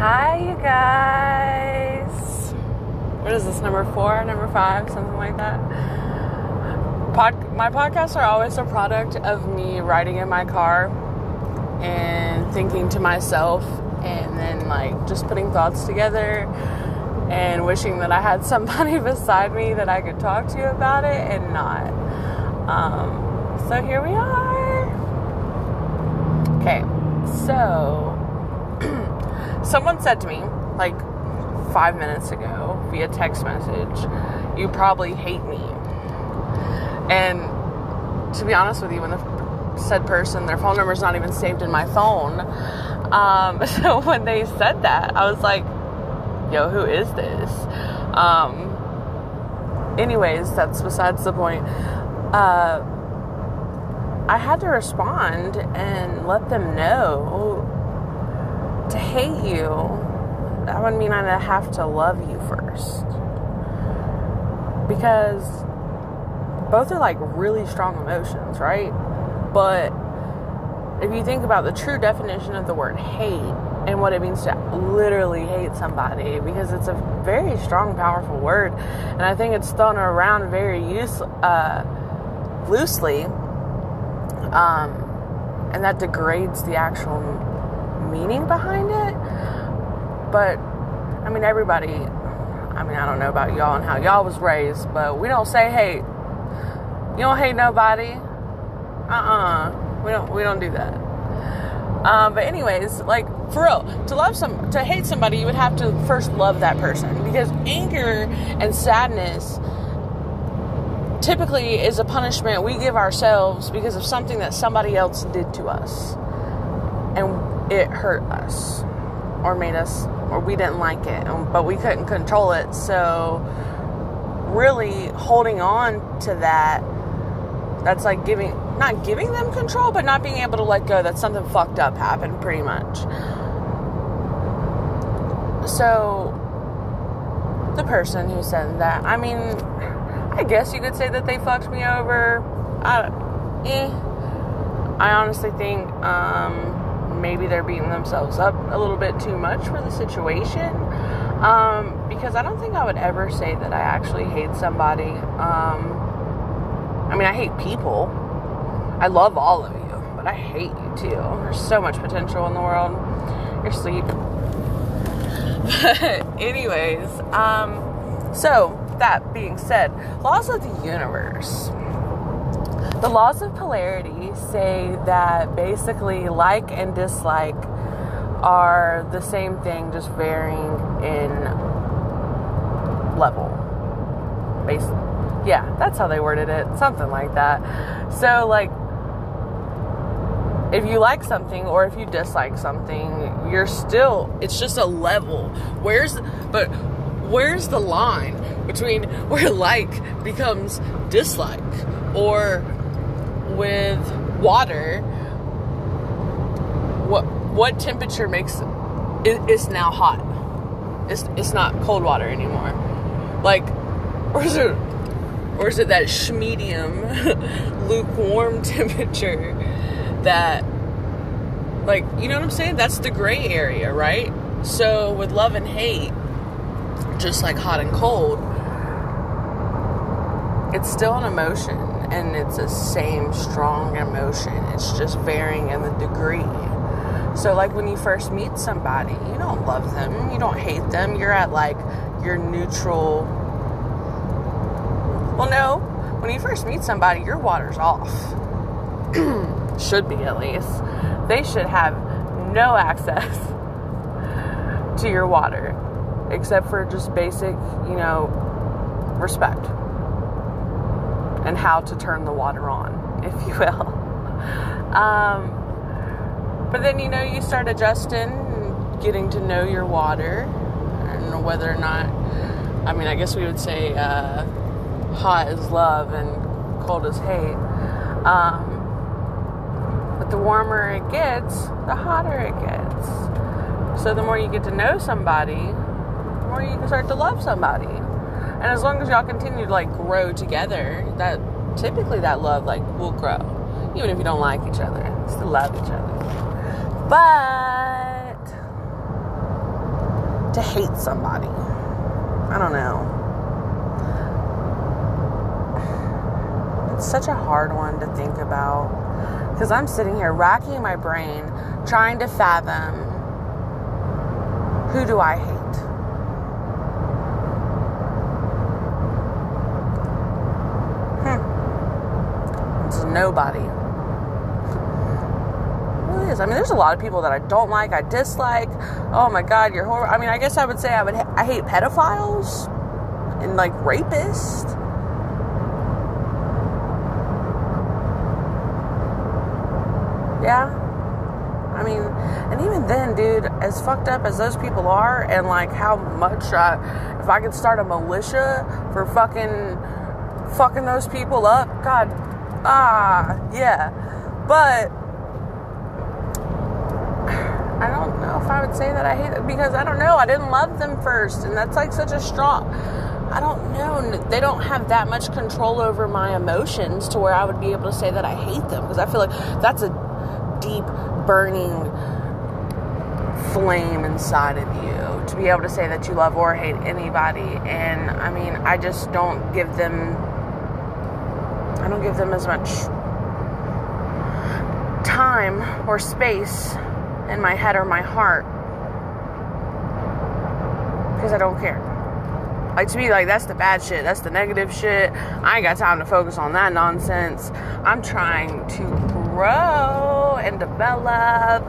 Hi, you guys. What is this, number four, number five, something like that? Pod- my podcasts are always a product of me riding in my car and thinking to myself and then, like, just putting thoughts together and wishing that I had somebody beside me that I could talk to about it and not. Um, so here we are. Okay, so someone said to me like five minutes ago via text message, You probably hate me. And to be honest with you, when the said person, their phone number is not even saved in my phone. Um, so when they said that, I was like, Yo, who is this? Um, anyways, that's besides the point. Uh, I had to respond and let them know to hate you, that would mean I'd have to love you first. Because both are like really strong emotions, right? But if you think about the true definition of the word hate and what it means to literally hate somebody, because it's a very strong, powerful word, and I think it's thrown around very use, uh, loosely, um, and that degrades the actual meaning behind it. But I mean, everybody. I mean, I don't know about y'all and how y'all was raised, but we don't say hate. You don't hate nobody. Uh uh-uh. uh We don't. We don't do that. Um, but anyways, like for real, to love some, to hate somebody, you would have to first love that person because anger and sadness typically is a punishment we give ourselves because of something that somebody else did to us, and it hurt us or made us or we didn't like it but we couldn't control it. So really holding on to that that's like giving not giving them control but not being able to let go that something fucked up happened pretty much. So the person who said that i mean i guess you could say that they fucked me over. I eh. i honestly think um maybe they're beating themselves up a little bit too much for the situation. Um, because I don't think I would ever say that I actually hate somebody. Um, I mean, I hate people. I love all of you, but I hate you too. There's so much potential in the world. You're asleep. But, anyways, um, so that being said, laws of the universe the laws of polarity say that basically like and dislike are the same thing, just varying in level. Basically. Yeah, that's how they worded it. Something like that. So, like, if you like something or if you dislike something, you're still, it's just a level. Where's, but where's the line between where like becomes dislike or with water, what what temperature makes it, it's now hot? It's it's not cold water anymore. Like, or is it or is it that medium lukewarm temperature that like you know what I'm saying? That's the gray area, right? So with love and hate, just like hot and cold, it's still an emotion and it's the same strong emotion. It's just varying in the degree. So, like when you first meet somebody, you don't love them, you don't hate them, you're at like your neutral. Well, no, when you first meet somebody, your water's off. should be at least. They should have no access to your water except for just basic, you know, respect and how to turn the water on, if you will. Um, but then, you know, you start adjusting, getting to know your water, and whether or not, I mean, I guess we would say uh, hot is love and cold is hate. Um, but the warmer it gets, the hotter it gets. So the more you get to know somebody, the more you can start to love somebody. And as long as y'all continue to like grow together, that typically that love like will grow. Even if you don't like each other, still love each other. But to hate somebody. I don't know. It's such a hard one to think about because I'm sitting here racking my brain trying to fathom who do I hate? Nobody. Who is? I mean, there's a lot of people that I don't like, I dislike. Oh my God, you're horrible. I mean, I guess I would say I would. I hate pedophiles and like rapists. Yeah. I mean, and even then, dude, as fucked up as those people are, and like how much I, if I could start a militia for fucking, fucking those people up, God, ah, yeah. But I don't know if I would say that I hate them because I don't know. I didn't love them first, and that's like such a strong. I don't know. They don't have that much control over my emotions to where I would be able to say that I hate them because I feel like that's a deep burning flame inside of you to be able to say that you love or hate anybody and i mean i just don't give them don't give them as much time or space in my head or my heart. Because i don't care. Like to me like that's the bad shit. That's the negative shit. I ain't got time to focus on that nonsense. I'm trying to grow and develop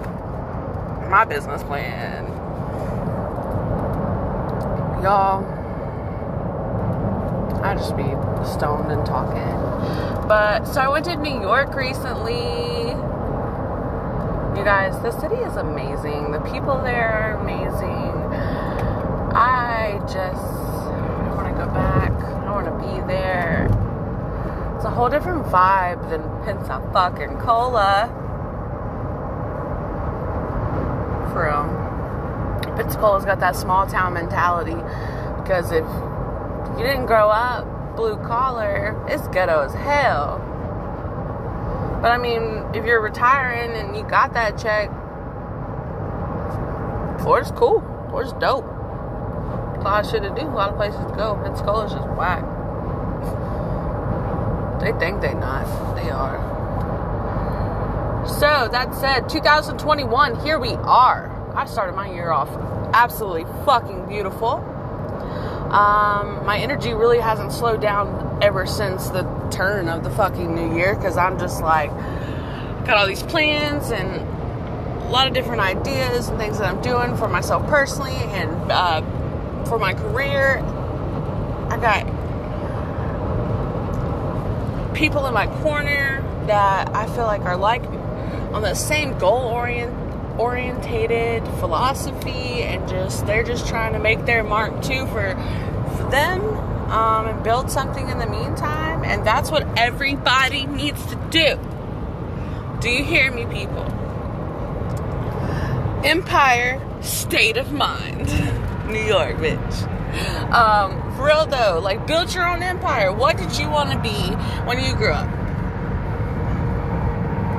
my business plan. Y'all, I just be stoned and talking. But so I went to New York recently. You guys, the city is amazing. The people there are amazing. I just I want to go back. I want to be there. It's a whole different vibe than Pensacola. For real. Pensacola's got that small town mentality because if you didn't grow up blue collar, it's ghetto as hell. But I mean, if you're retiring and you got that check, Florida's cool. Florida's dope. A lot of shit to do, a lot of places to go. Pensacola's just whack. They think they not. They are. So that said, 2021, here we are. I started my year off absolutely fucking beautiful. Um, my energy really hasn't slowed down ever since the turn of the fucking new year because I'm just like, got all these plans and a lot of different ideas and things that I'm doing for myself personally and uh, for my career. I got people in my corner that I feel like are like on the same goal orient orientated philosophy and just they're just trying to make their mark too for for them um, and build something in the meantime and that's what everybody needs to do do you hear me people empire state of mind new york bitch um, for real though, like build your own empire. What did you want to be when you grew up?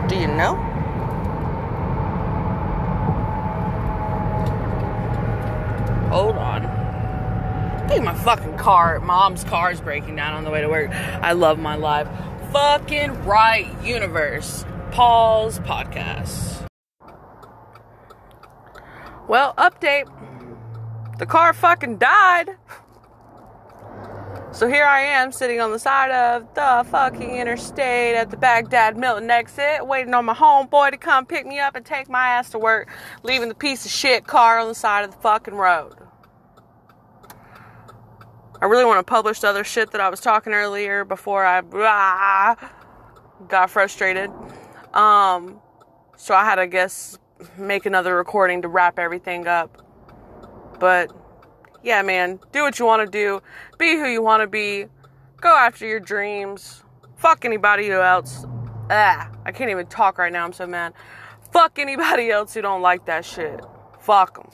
Do you know? Hold on. Think my fucking car, mom's car is breaking down on the way to work. I love my life. Fucking right, universe. Paul's podcast. Well, update. The car fucking died. So here I am sitting on the side of the fucking interstate at the Bagdad Milton exit, waiting on my homeboy to come pick me up and take my ass to work, leaving the piece of shit car on the side of the fucking road. I really want to publish the other shit that I was talking earlier before I blah, got frustrated. Um, so I had to guess make another recording to wrap everything up. But yeah, man, do what you want to do, be who you want to be, go after your dreams. Fuck anybody else. Ah, I can't even talk right now. I'm so mad. Fuck anybody else who don't like that shit. Fuck them.